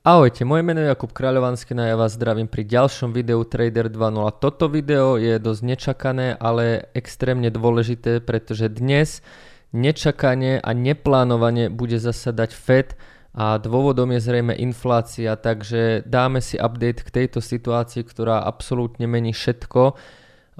Ahojte, moje meno je Jakub Kráľovanský a ja vás zdravím pri ďalšom videu Trader 2.0. Toto video je dosť nečakané, ale extrémne dôležité, pretože dnes nečakane a neplánovane bude zasadať FED a dôvodom je zrejme inflácia, takže dáme si update k tejto situácii, ktorá absolútne mení všetko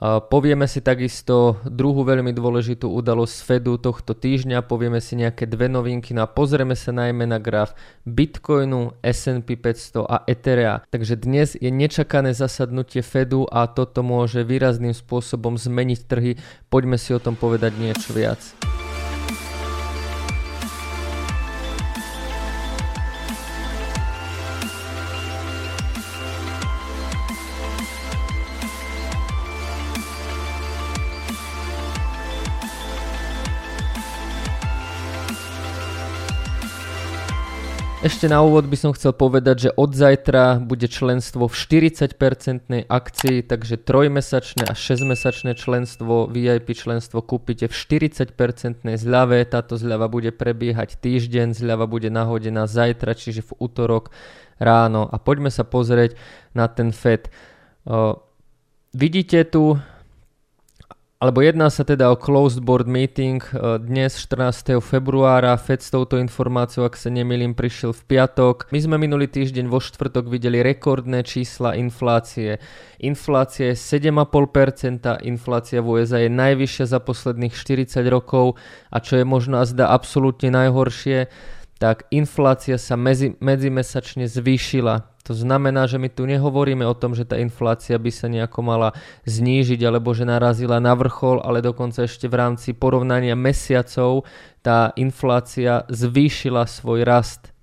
Povieme si takisto druhú veľmi dôležitú udalosť Fedu tohto týždňa, povieme si nejaké dve novinky no a pozrieme sa najmä na graf Bitcoinu, S&P 500 a Etherea. Takže dnes je nečakané zasadnutie Fedu a toto môže výrazným spôsobom zmeniť trhy. Poďme si o tom povedať niečo viac. Ešte na úvod by som chcel povedať, že od zajtra bude členstvo v 40% akcii, takže trojmesačné a 6-mesačné členstvo, VIP členstvo kúpite v 40% zľave. Táto zľava bude prebiehať týždeň, zľava bude nahodená zajtra, čiže v útorok ráno. A poďme sa pozrieť na ten FED. O, vidíte tu alebo jedná sa teda o closed board meeting e, dnes 14. februára. Fed s touto informáciou, ak sa nemýlim, prišiel v piatok. My sme minulý týždeň vo štvrtok videli rekordné čísla inflácie. Inflácia je 7,5%, inflácia v USA je najvyššia za posledných 40 rokov a čo je možno a zda absolútne najhoršie, tak inflácia sa medzi, medzimesačne zvýšila to znamená, že my tu nehovoríme o tom, že tá inflácia by sa nejako mala znížiť alebo že narazila na vrchol, ale dokonca ešte v rámci porovnania mesiacov tá inflácia zvýšila svoj rast.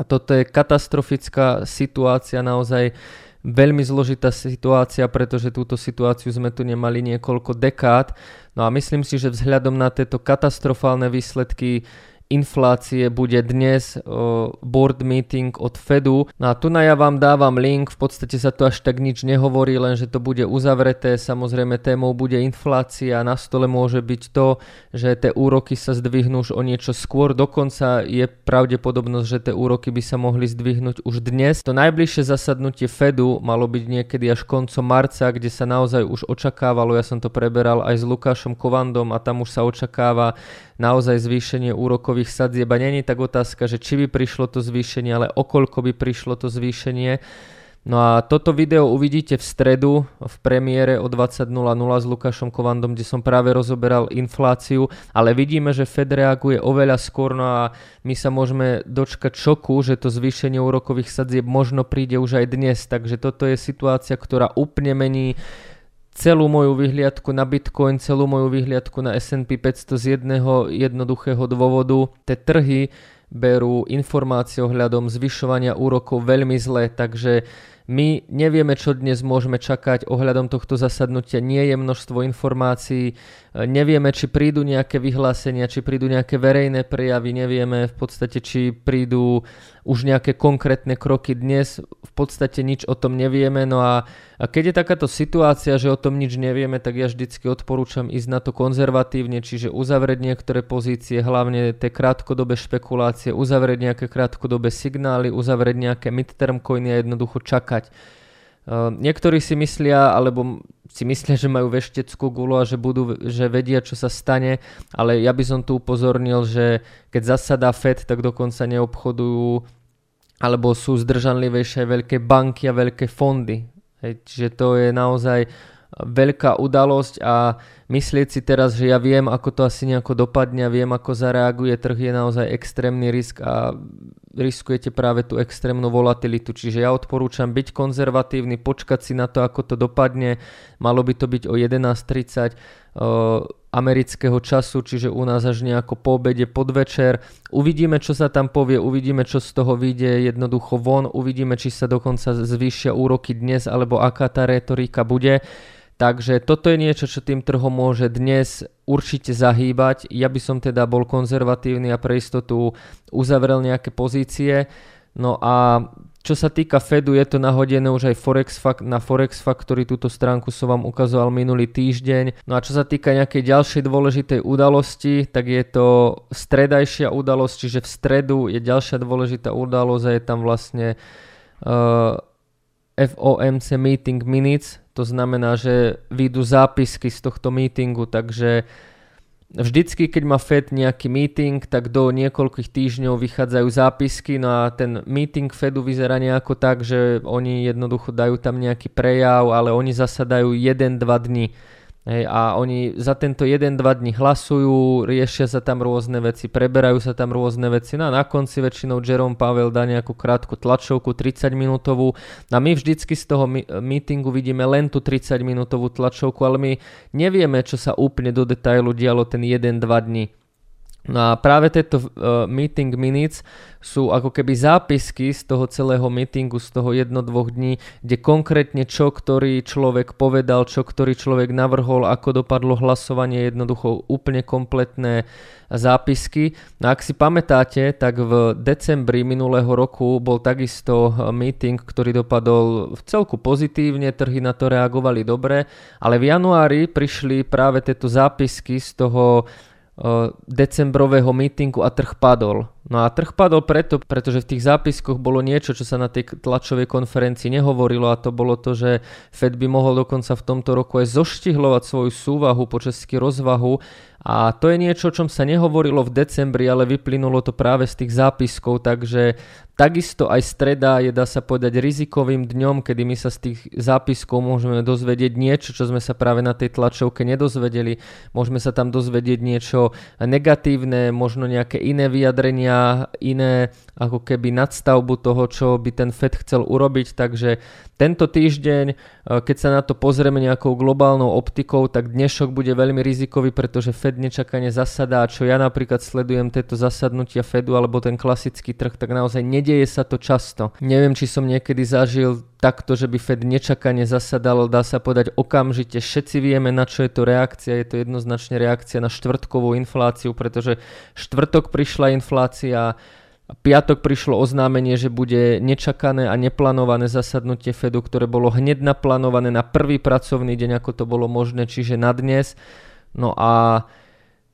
A toto je katastrofická situácia, naozaj veľmi zložitá situácia, pretože túto situáciu sme tu nemali niekoľko dekád. No a myslím si, že vzhľadom na tieto katastrofálne výsledky inflácie bude dnes uh, board meeting od Fedu. No a tu na ja vám dávam link, v podstate sa tu až tak nič nehovorí, len že to bude uzavreté. Samozrejme témou bude inflácia, na stole môže byť to, že tie úroky sa zdvihnú už o niečo skôr, dokonca je pravdepodobnosť, že tie úroky by sa mohli zdvihnúť už dnes. To najbližšie zasadnutie Fedu malo byť niekedy až koncom marca, kde sa naozaj už očakávalo, ja som to preberal aj s Lukášom Kovandom a tam už sa očakáva naozaj zvýšenie úrokových sadzieb a není tak otázka, že či by prišlo to zvýšenie, ale okoľko by prišlo to zvýšenie. No a toto video uvidíte v stredu v premiére o 20.00 s Lukášom Kovandom, kde som práve rozoberal infláciu, ale vidíme, že Fed reaguje oveľa skôr, no a my sa môžeme dočkať šoku, že to zvýšenie úrokových sadzieb možno príde už aj dnes, takže toto je situácia, ktorá úplne mení celú moju vyhliadku na Bitcoin, celú moju vyhliadku na S&P 500 z jedného jednoduchého dôvodu. Tie trhy berú informácie ohľadom zvyšovania úrokov veľmi zle, takže my nevieme, čo dnes môžeme čakať ohľadom tohto zasadnutia. Nie je množstvo informácií, nevieme, či prídu nejaké vyhlásenia, či prídu nejaké verejné prejavy, nevieme v podstate, či prídu už nejaké konkrétne kroky. Dnes v podstate nič o tom nevieme, no a, a keď je takáto situácia, že o tom nič nevieme, tak ja vždycky odporúčam ísť na to konzervatívne, čiže uzavrieť niektoré pozície, hlavne tie krátkodobé špekulácie, uzavrieť nejaké krátkodobé signály, uzavrieť nejaké midterm coiny a jednoducho čakať. Uh, niektorí si myslia, alebo si myslia, že majú vešteckú gulu a že, budú, že vedia, čo sa stane, ale ja by som tu upozornil, že keď zasadá FED, tak dokonca neobchodujú alebo sú zdržanlivejšie veľké banky a veľké fondy. Hej, čiže to je naozaj veľká udalosť a myslieť si teraz, že ja viem, ako to asi nejako dopadne a viem, ako zareaguje trh, je naozaj extrémny risk a riskujete práve tú extrémnu volatilitu. Čiže ja odporúčam byť konzervatívny, počkať si na to, ako to dopadne. Malo by to byť o 11.30 uh, amerického času, čiže u nás až nejako po obede, podvečer. Uvidíme, čo sa tam povie, uvidíme, čo z toho vyjde jednoducho von, uvidíme, či sa dokonca zvýšia úroky dnes, alebo aká tá retorika bude. Takže toto je niečo, čo tým trhom môže dnes určite zahýbať. Ja by som teda bol konzervatívny a pre istotu uzavrel nejaké pozície. No a čo sa týka Fedu, je to nahodené už aj Forex na Forex Factory, túto stránku som vám ukazoval minulý týždeň. No a čo sa týka nejakej ďalšej dôležitej udalosti, tak je to stredajšia udalosť, čiže v stredu je ďalšia dôležitá udalosť a je tam vlastne uh, FOMC Meeting Minutes, to znamená, že vyjdú zápisky z tohto meetingu, takže vždycky, keď má Fed nejaký meeting, tak do niekoľkých týždňov vychádzajú zápisky, no a ten meeting Fedu vyzerá nejako tak, že oni jednoducho dajú tam nejaký prejav, ale oni zasadajú 1-2 dní. Hej, a oni za tento 1-2 dní hlasujú, riešia sa tam rôzne veci, preberajú sa tam rôzne veci. No a na konci väčšinou Jerome Pavel dá nejakú krátku tlačovku, 30 minútovú. A my vždycky z toho meetingu vidíme len tú 30 minútovú tlačovku, ale my nevieme, čo sa úplne do detailu dialo ten 1-2 dní. No a práve tieto uh, meeting minutes sú ako keby zápisky z toho celého meetingu, z toho jedno-dvoch dní, kde konkrétne čo ktorý človek povedal, čo ktorý človek navrhol, ako dopadlo hlasovanie, jednoducho úplne kompletné zápisky. No ak si pamätáte, tak v decembri minulého roku bol takisto e, meeting, ktorý dopadol v celku pozitívne, trhy na to reagovali dobre, ale v januári prišli práve tieto zápisky z toho decembrového mítingu a trh padol. No a trh padol preto, pretože v tých zápiskoch bolo niečo, čo sa na tej tlačovej konferencii nehovorilo a to bolo to, že Fed by mohol dokonca v tomto roku aj zoštihlovať svoju súvahu, počasky rozvahu a to je niečo, o čom sa nehovorilo v decembri, ale vyplynulo to práve z tých zápiskov, takže takisto aj streda je, dá sa povedať, rizikovým dňom, kedy my sa z tých zápiskov môžeme dozvedieť niečo, čo sme sa práve na tej tlačovke nedozvedeli. Môžeme sa tam dozvedieť niečo negatívne, možno nejaké iné vyjadrenia, iné ako keby nadstavbu toho, čo by ten FED chcel urobiť, takže tento týždeň, e, keď sa na to pozrieme nejakou globálnou optikou, tak dnešok bude veľmi rizikový, pretože FED Fed nečakane zasadá, čo ja napríklad sledujem tieto zasadnutia Fedu alebo ten klasický trh, tak naozaj nedieje sa to často. Neviem, či som niekedy zažil takto, že by Fed nečakane zasadal, dá sa povedať okamžite. Všetci vieme, na čo je to reakcia. Je to jednoznačne reakcia na štvrtkovú infláciu, pretože štvrtok prišla inflácia, piatok prišlo oznámenie, že bude nečakané a neplánované zasadnutie Fedu, ktoré bolo hneď naplánované na prvý pracovný deň, ako to bolo možné, čiže na dnes. No a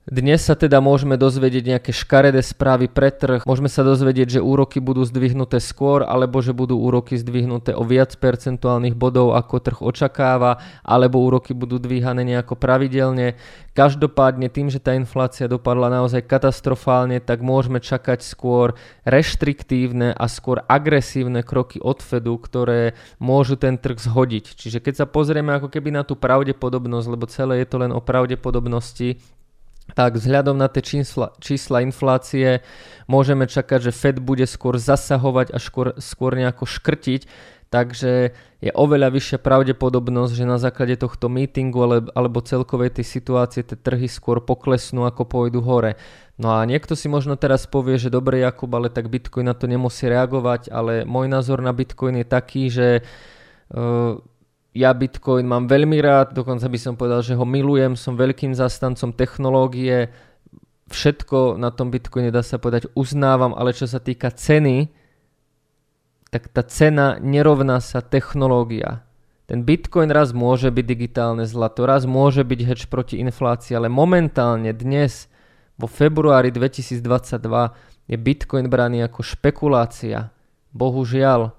dnes sa teda môžeme dozvedieť nejaké škaredé správy pre trh, môžeme sa dozvedieť, že úroky budú zdvihnuté skôr, alebo že budú úroky zdvihnuté o viac percentuálnych bodov, ako trh očakáva, alebo úroky budú dvíhané nejako pravidelne. Každopádne tým, že tá inflácia dopadla naozaj katastrofálne, tak môžeme čakať skôr reštriktívne a skôr agresívne kroky od Fedu, ktoré môžu ten trh zhodiť. Čiže keď sa pozrieme ako keby na tú pravdepodobnosť, lebo celé je to len o pravdepodobnosti, tak vzhľadom na tie čísla, čísla inflácie môžeme čakať, že Fed bude skôr zasahovať a skôr, skôr nejako škrtiť, takže je oveľa vyššia pravdepodobnosť, že na základe tohto meetingu ale, alebo celkovej tej situácie tie trhy skôr poklesnú ako pôjdu hore. No a niekto si možno teraz povie, že dobre Jakub, ale tak Bitcoin na to nemusí reagovať, ale môj názor na Bitcoin je taký, že uh, ja Bitcoin mám veľmi rád, dokonca by som povedal, že ho milujem, som veľkým zastancom technológie, všetko na tom Bitcoine dá sa povedať uznávam, ale čo sa týka ceny, tak tá cena nerovná sa technológia. Ten Bitcoin raz môže byť digitálne zlato, raz môže byť hedge proti inflácii, ale momentálne dnes vo februári 2022 je Bitcoin braný ako špekulácia. Bohužiaľ,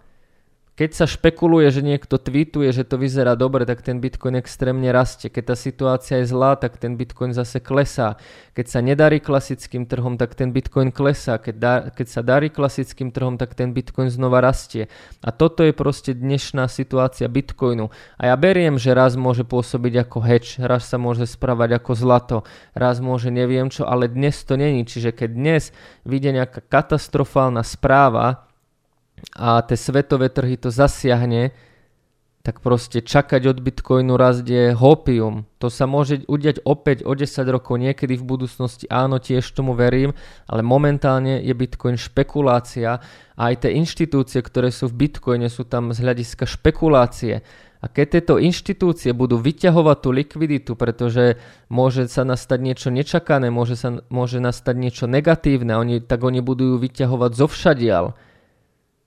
keď sa špekuluje, že niekto tweetuje, že to vyzerá dobre, tak ten Bitcoin extrémne rastie. Keď tá situácia je zlá, tak ten Bitcoin zase klesá. Keď sa nedarí klasickým trhom, tak ten Bitcoin klesá. Keď, da, keď sa darí klasickým trhom, tak ten Bitcoin znova rastie. A toto je proste dnešná situácia Bitcoinu. A ja beriem, že raz môže pôsobiť ako hedge, raz sa môže správať ako zlato, raz môže neviem čo, ale dnes to není. Čiže keď dnes vyjde nejaká katastrofálna správa, a tie svetové trhy to zasiahne, tak proste čakať od Bitcoinu rast je hopium. To sa môže udiať opäť o 10 rokov, niekedy v budúcnosti, áno, tiež tomu verím, ale momentálne je Bitcoin špekulácia a aj tie inštitúcie, ktoré sú v Bitcoine, sú tam z hľadiska špekulácie. A keď tieto inštitúcie budú vyťahovať tú likviditu, pretože môže sa nastať niečo nečakané, môže, sa, môže nastať niečo negatívne, oni, tak oni budú ju vyťahovať zo všadial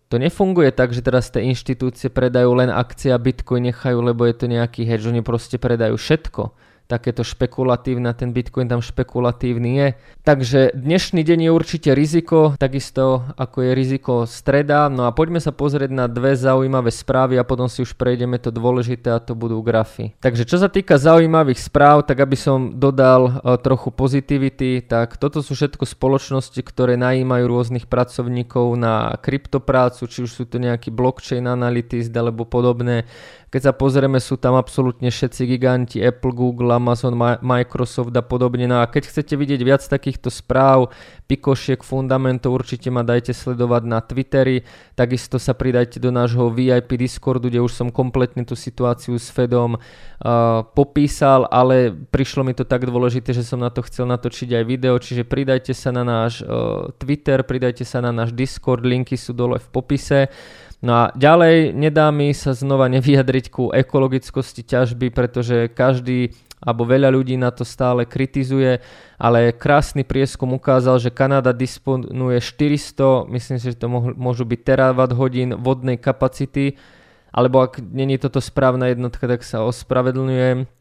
to nefunguje tak, že teraz tie inštitúcie predajú len akcie a Bitcoin nechajú, lebo je to nejaký hedge, oni proste predajú všetko takéto špekulatívne, ten Bitcoin tam špekulatívny je. Takže dnešný deň je určite riziko, takisto ako je riziko streda. No a poďme sa pozrieť na dve zaujímavé správy a potom si už prejdeme to dôležité a to budú grafy. Takže čo sa týka zaujímavých správ, tak aby som dodal uh, trochu pozitivity, tak toto sú všetko spoločnosti, ktoré najímajú rôznych pracovníkov na kryptoprácu, či už sú to nejaký blockchain analytist alebo podobné. Keď sa pozrieme, sú tam absolútne všetci giganti, Apple, Google, Amazon, Microsoft a podobne. No a keď chcete vidieť viac takýchto správ, pikošiek, fundamentov, určite ma dajte sledovať na Twitteri. Takisto sa pridajte do nášho VIP Discordu, kde už som kompletne tú situáciu s Fedom uh, popísal, ale prišlo mi to tak dôležité, že som na to chcel natočiť aj video, čiže pridajte sa na náš uh, Twitter, pridajte sa na náš Discord, linky sú dole v popise. No a ďalej nedá mi sa znova nevyjadriť ku ekologickosti ťažby, pretože každý alebo veľa ľudí na to stále kritizuje, ale krásny prieskum ukázal, že Kanada disponuje 400, myslím si, že to môžu byť terawatt hodín vodnej kapacity, alebo ak není toto správna jednotka, tak sa ospravedlňujem.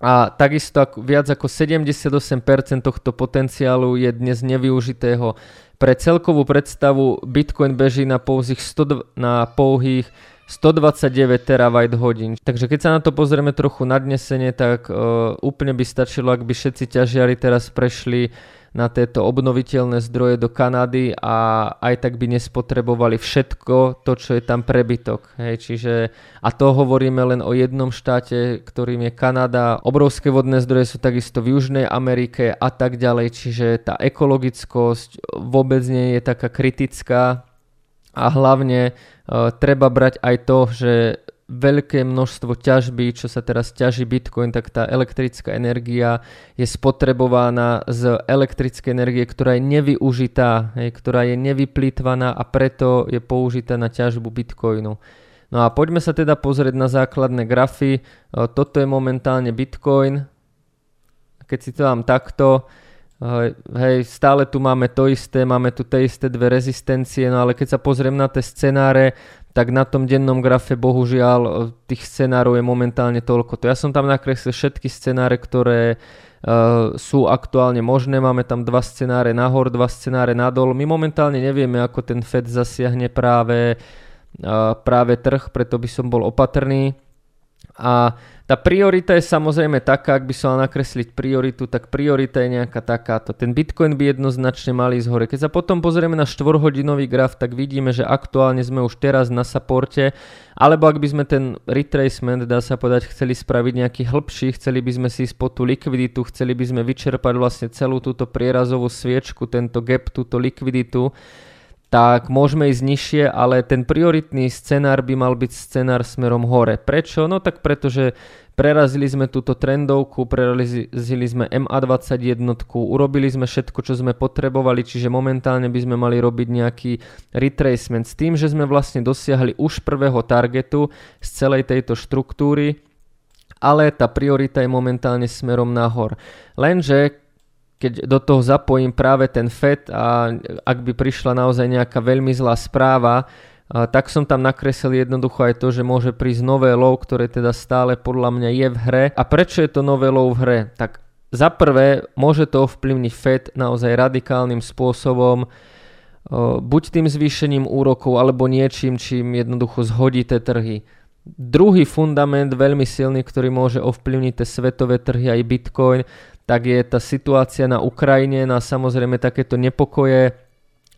A takisto viac ako 78% tohto potenciálu je dnes nevyužitého pre celkovú predstavu Bitcoin beží na pouhých, 100, na pouhých 129 terabyte hodín. Takže keď sa na to pozrieme trochu nadnesene, tak uh, úplne by stačilo, ak by všetci ťažiari teraz prešli na tieto obnoviteľné zdroje do Kanady a aj tak by nespotrebovali všetko to, čo je tam prebytok. Hej, čiže, a to hovoríme len o jednom štáte, ktorým je Kanada. Obrovské vodné zdroje sú takisto v Južnej Amerike a tak ďalej, čiže tá ekologickosť vôbec nie je taká kritická a hlavne uh, treba brať aj to, že veľké množstvo ťažby, čo sa teraz ťaží Bitcoin, tak tá elektrická energia je spotrebovaná z elektrickej energie, ktorá je nevyužitá, ktorá je nevyplýtvaná a preto je použitá na ťažbu Bitcoinu. No a poďme sa teda pozrieť na základné grafy. E, toto je momentálne Bitcoin. Keď si to dám takto, hej, stále tu máme to isté, máme tu tie isté dve rezistencie, no ale keď sa pozriem na tie scenáre, tak na tom dennom grafe bohužiaľ e, tých scenárov je momentálne toľko. To ja som tam nakreslil všetky scenáre, ktoré uh, sú aktuálne možné. Máme tam dva scenáre nahor, dva scenáre nadol. My momentálne nevieme, ako ten Fed zasiahne práve, uh, práve trh, preto by som bol opatrný. A tá priorita je samozrejme taká, ak by som mal nakresliť prioritu, tak priorita je nejaká takáto. Ten Bitcoin by jednoznačne mali ísť hore. Keď sa potom pozrieme na 4-hodinový graf, tak vidíme, že aktuálne sme už teraz na supporte, alebo ak by sme ten retracement, dá sa povedať, chceli spraviť nejaký hĺbší, chceli by sme si ísť po tú likviditu, chceli by sme vyčerpať vlastne celú túto prierazovú sviečku, tento gap, túto likviditu, tak môžeme ísť nižšie, ale ten prioritný scenár by mal byť scenár smerom hore. Prečo? No tak pretože prerazili sme túto trendovku, prerazili sme MA21, urobili sme všetko, čo sme potrebovali, čiže momentálne by sme mali robiť nejaký retracement s tým, že sme vlastne dosiahli už prvého targetu z celej tejto štruktúry, ale tá priorita je momentálne smerom nahor. Lenže keď do toho zapojím práve ten FED a ak by prišla naozaj nejaká veľmi zlá správa, tak som tam nakreslil jednoducho aj to, že môže prísť nové low, ktoré teda stále podľa mňa je v hre. A prečo je to nové low v hre? Tak za prvé môže to ovplyvniť FED naozaj radikálnym spôsobom, buď tým zvýšením úrokov alebo niečím, čím jednoducho zhodí tie trhy. Druhý fundament veľmi silný, ktorý môže ovplyvniť tie svetové trhy aj Bitcoin, tak je tá situácia na Ukrajine, na samozrejme takéto nepokoje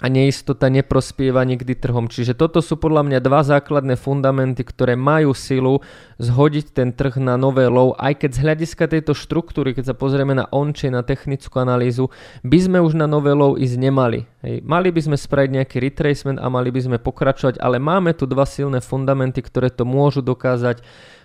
a neistota neprospieva nikdy trhom. Čiže toto sú podľa mňa dva základné fundamenty, ktoré majú silu zhodiť ten trh na nové low, aj keď z hľadiska tejto štruktúry, keď sa pozrieme na on na technickú analýzu, by sme už na nové low ísť nemali. Hej. Mali by sme spraviť nejaký retracement a mali by sme pokračovať, ale máme tu dva silné fundamenty, ktoré to môžu dokázať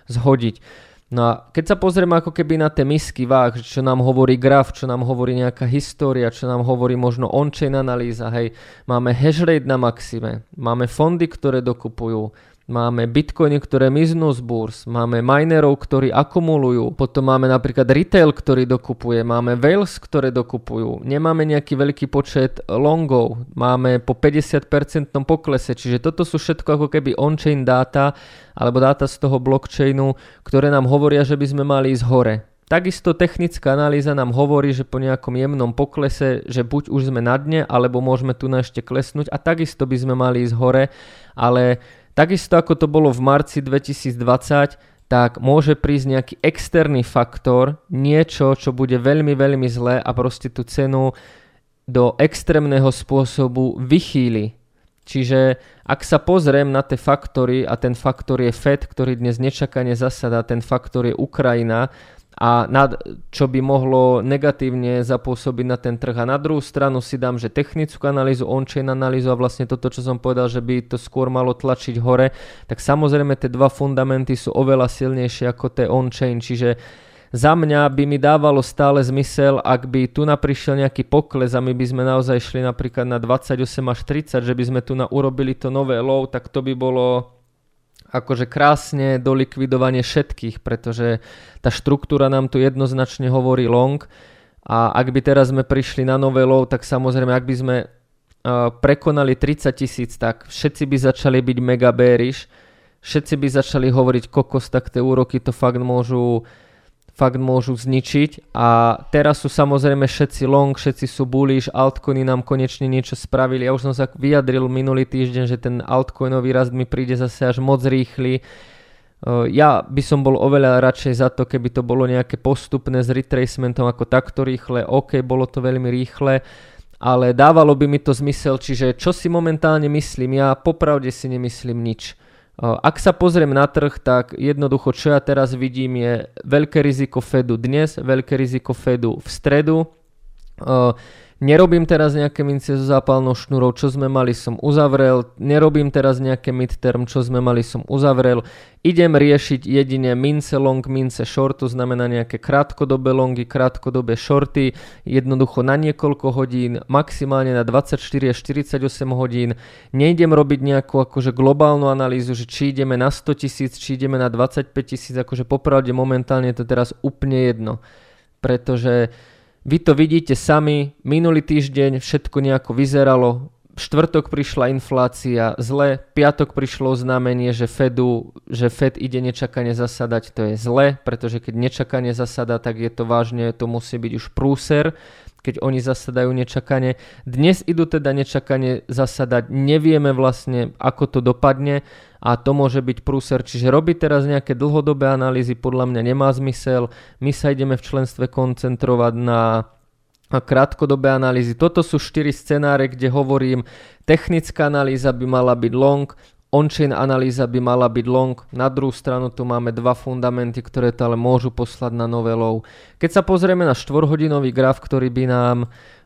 zhodiť. No a keď sa pozrieme ako keby na tie misky váh, čo nám hovorí graf, čo nám hovorí nejaká história, čo nám hovorí možno on-chain analýza, hej, máme hash rate na maxime, máme fondy, ktoré dokupujú, máme bitcoiny, ktoré miznú z burs, máme minerov, ktorí akumulujú, potom máme napríklad retail, ktorý dokupuje, máme whales, ktoré dokupujú, nemáme nejaký veľký počet longov, máme po 50% poklese, čiže toto sú všetko ako keby on-chain dáta alebo dáta z toho blockchainu, ktoré nám hovoria, že by sme mali ísť hore. Takisto technická analýza nám hovorí, že po nejakom jemnom poklese, že buď už sme na dne, alebo môžeme tu na ešte klesnúť a takisto by sme mali ísť hore, ale Takisto ako to bolo v marci 2020, tak môže prísť nejaký externý faktor, niečo, čo bude veľmi, veľmi zlé a proste tú cenu do extrémneho spôsobu vychýli. Čiže ak sa pozriem na tie faktory a ten faktor je FED, ktorý dnes nečakane zasada, ten faktor je Ukrajina, a nad, čo by mohlo negatívne zapôsobiť na ten trh. A na druhú stranu si dám, že technickú analýzu, on-chain analýzu a vlastne toto, čo som povedal, že by to skôr malo tlačiť hore, tak samozrejme tie dva fundamenty sú oveľa silnejšie ako tie on-chain, čiže za mňa by mi dávalo stále zmysel, ak by tu naprišiel nejaký pokles a my by sme naozaj šli napríklad na 28 až 30, že by sme tu na urobili to nové low, tak to by bolo akože krásne do likvidovanie všetkých, pretože tá štruktúra nám tu jednoznačne hovorí long. A ak by teraz sme prišli na nové low, tak samozrejme, ak by sme uh, prekonali 30 tisíc, tak všetci by začali byť mega bearish, všetci by začali hovoriť kokos, tak tie úroky to fakt môžu fakt môžu zničiť a teraz sú samozrejme všetci long, všetci sú bullish, altcoiny nám konečne niečo spravili. Ja už som sa vyjadril minulý týždeň, že ten altcoinový rast mi príde zase až moc rýchly. Ja by som bol oveľa radšej za to, keby to bolo nejaké postupné s retracementom ako takto rýchle. OK, bolo to veľmi rýchle, ale dávalo by mi to zmysel, čiže čo si momentálne myslím, ja popravde si nemyslím nič. Ak sa pozriem na trh, tak jednoducho, čo ja teraz vidím, je veľké riziko Fedu dnes, veľké riziko Fedu v stredu. Nerobím teraz nejaké mince so zápalnou šnúrou, čo sme mali som uzavrel. Nerobím teraz nejaké midterm, čo sme mali som uzavrel. Idem riešiť jedine mince long, mince short, to znamená nejaké krátkodobé longy, krátkodobé shorty, jednoducho na niekoľko hodín, maximálne na 24 až 48 hodín. Nejdem robiť nejakú akože globálnu analýzu, že či ideme na 100 tisíc, či ideme na 25 tisíc, akože popravde momentálne je to teraz úplne jedno. Pretože vy to vidíte sami, minulý týždeň všetko nejako vyzeralo, štvrtok prišla inflácia zle, piatok prišlo oznámenie, že Fedu, že Fed ide nečakane zasadať, to je zle, pretože keď nečakane zasada, tak je to vážne, to musí byť už prúser, keď oni zasadajú nečakane. Dnes idú teda nečakane zasadať, nevieme vlastne, ako to dopadne a to môže byť prúser. Čiže robiť teraz nejaké dlhodobé analýzy podľa mňa nemá zmysel. My sa ideme v členstve koncentrovať na krátkodobé analýzy. Toto sú 4 scenáre, kde hovorím, technická analýza by mala byť long, on-chain analýza by mala byť long, na druhú stranu tu máme dva fundamenty, ktoré to ale môžu poslať na nové low. Keď sa pozrieme na 4-hodinový graf, ktorý by nám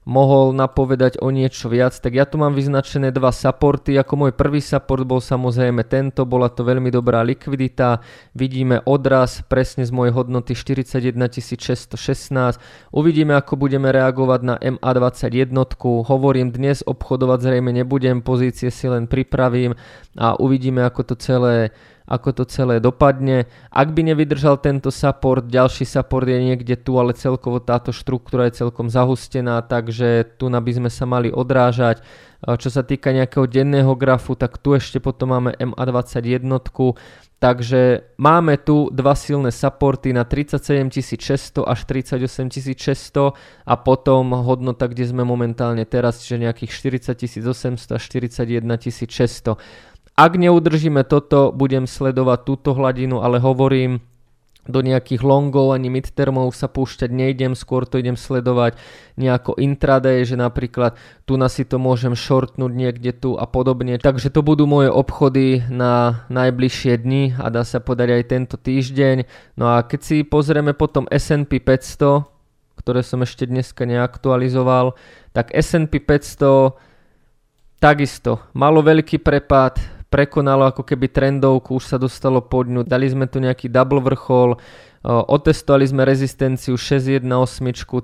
mohol napovedať o niečo viac, tak ja tu mám vyznačené dva supporty, ako môj prvý support bol samozrejme tento, bola to veľmi dobrá likvidita, vidíme odraz presne z mojej hodnoty 41 616, uvidíme ako budeme reagovať na MA21, hovorím dnes obchodovať zrejme nebudem, pozície si len pripravím a uvidíme ako to celé ako to celé dopadne. Ak by nevydržal tento support, ďalší support je niekde tu, ale celkovo táto štruktúra je celkom zahustená, takže tu by sme sa mali odrážať. Čo sa týka nejakého denného grafu, tak tu ešte potom máme MA21, takže máme tu dva silné supporty na 37 600 až 38 600 a potom hodnota, kde sme momentálne teraz, čiže nejakých 40 800 až 41 600. Ak neudržíme toto, budem sledovať túto hladinu, ale hovorím, do nejakých longov ani midtermov sa púšťať nejdem, skôr to idem sledovať nejako intraday, že napríklad tu na si to môžem shortnúť niekde tu a podobne. Takže to budú moje obchody na najbližšie dni a dá sa podať aj tento týždeň. No a keď si pozrieme potom S&P 500, ktoré som ešte dneska neaktualizoval, tak S&P 500 takisto malo veľký prepad, prekonalo ako keby trendovku, už sa dostalo pod ňu, dali sme tu nejaký double vrchol, otestovali sme rezistenciu 618,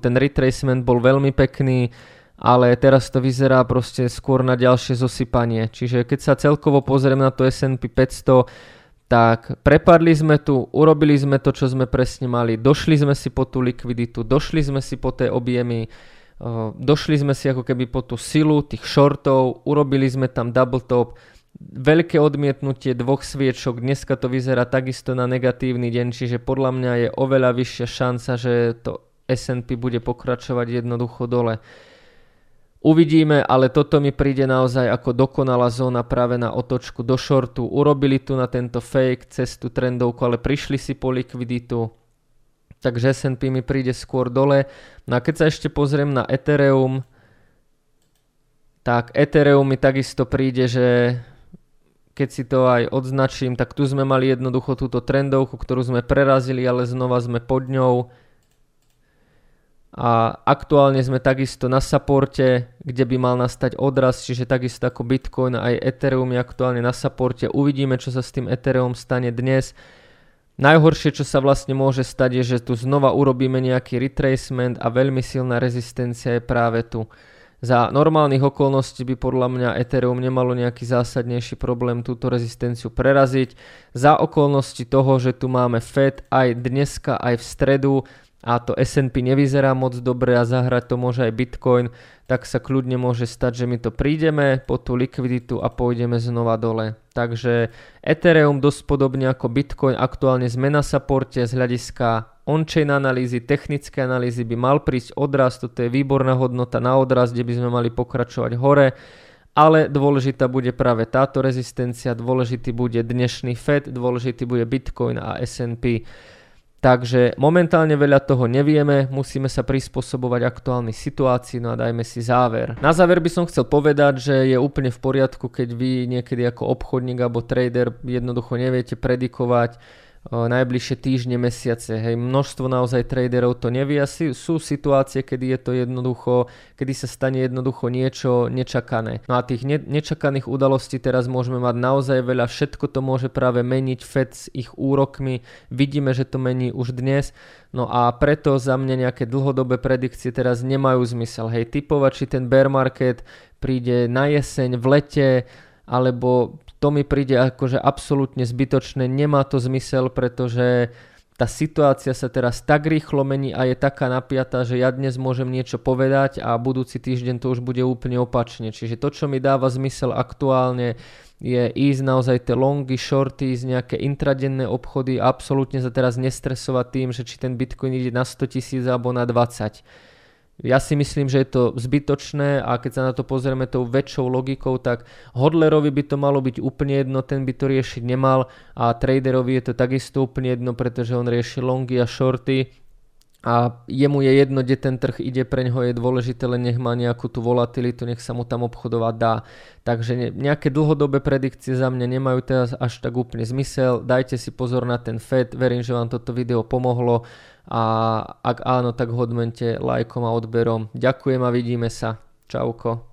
ten retracement bol veľmi pekný, ale teraz to vyzerá proste skôr na ďalšie zosypanie. Čiže keď sa celkovo pozriem na to S&P 500, tak prepadli sme tu, urobili sme to, čo sme presne mali, došli sme si po tú likviditu, došli sme si po tie objemy, došli sme si ako keby po tú silu tých shortov, urobili sme tam double top, veľké odmietnutie dvoch sviečok, dneska to vyzerá takisto na negatívny deň, čiže podľa mňa je oveľa vyššia šanca, že to S&P bude pokračovať jednoducho dole. Uvidíme, ale toto mi príde naozaj ako dokonalá zóna práve na otočku do shortu. Urobili tu na tento fake cez tú trendovku, ale prišli si po likviditu. Takže S&P mi príde skôr dole. No a keď sa ešte pozriem na Ethereum, tak Ethereum mi takisto príde, že keď si to aj odznačím, tak tu sme mali jednoducho túto trendovku, ktorú sme prerazili, ale znova sme pod ňou a aktuálne sme takisto na supporte, kde by mal nastať odraz, čiže takisto ako Bitcoin aj Ethereum je aktuálne na supporte. Uvidíme, čo sa s tým Ethereum stane dnes. Najhoršie, čo sa vlastne môže stať, je, že tu znova urobíme nejaký retracement a veľmi silná rezistencia je práve tu. Za normálnych okolností by podľa mňa Ethereum nemalo nejaký zásadnejší problém túto rezistenciu preraziť. Za okolnosti toho, že tu máme Fed aj dneska, aj v stredu, a to S&P nevyzerá moc dobre a zahrať to môže aj Bitcoin, tak sa kľudne môže stať, že my to prídeme po tú likviditu a pôjdeme znova dole. Takže Ethereum dosť podobne ako Bitcoin aktuálne sme na supporte z hľadiska on-chain analýzy, technické analýzy by mal prísť odraz, toto je výborná hodnota na odraz, kde by sme mali pokračovať hore ale dôležitá bude práve táto rezistencia, dôležitý bude dnešný FED, dôležitý bude Bitcoin a S&P. Takže momentálne veľa toho nevieme, musíme sa prispôsobovať aktuálnej situácii, no a dajme si záver. Na záver by som chcel povedať, že je úplne v poriadku, keď vy niekedy ako obchodník alebo trader jednoducho neviete predikovať najbližšie týždne, mesiace. Hej, množstvo naozaj traderov to nevie. Asi sú situácie, kedy je to jednoducho, kedy sa stane jednoducho niečo nečakané. No a tých ne- nečakaných udalostí teraz môžeme mať naozaj veľa. Všetko to môže práve meniť Fed s ich úrokmi. Vidíme, že to mení už dnes. No a preto za mňa nejaké dlhodobé predikcie teraz nemajú zmysel. Hej, typovať, či ten bear market príde na jeseň, v lete, alebo to mi príde akože absolútne zbytočné, nemá to zmysel, pretože tá situácia sa teraz tak rýchlo mení a je taká napiatá, že ja dnes môžem niečo povedať a budúci týždeň to už bude úplne opačne. Čiže to, čo mi dáva zmysel aktuálne, je ísť naozaj tie longy, shorty, z nejaké intradenné obchody a absolútne sa teraz nestresovať tým, že či ten Bitcoin ide na 100 tisíc alebo na 20 ja si myslím, že je to zbytočné a keď sa na to pozrieme tou väčšou logikou, tak hodlerovi by to malo byť úplne jedno, ten by to riešiť nemal a traderovi je to takisto úplne jedno, pretože on rieši longy a shorty a jemu je jedno, kde ten trh ide, pre ňoho je dôležité, len nech má nejakú tú volatilitu, nech sa mu tam obchodovať dá. Takže nejaké dlhodobé predikcie za mňa nemajú teraz až tak úplne zmysel. Dajte si pozor na ten FED, verím, že vám toto video pomohlo a ak áno, tak hodmente lajkom a odberom. Ďakujem a vidíme sa. Čauko.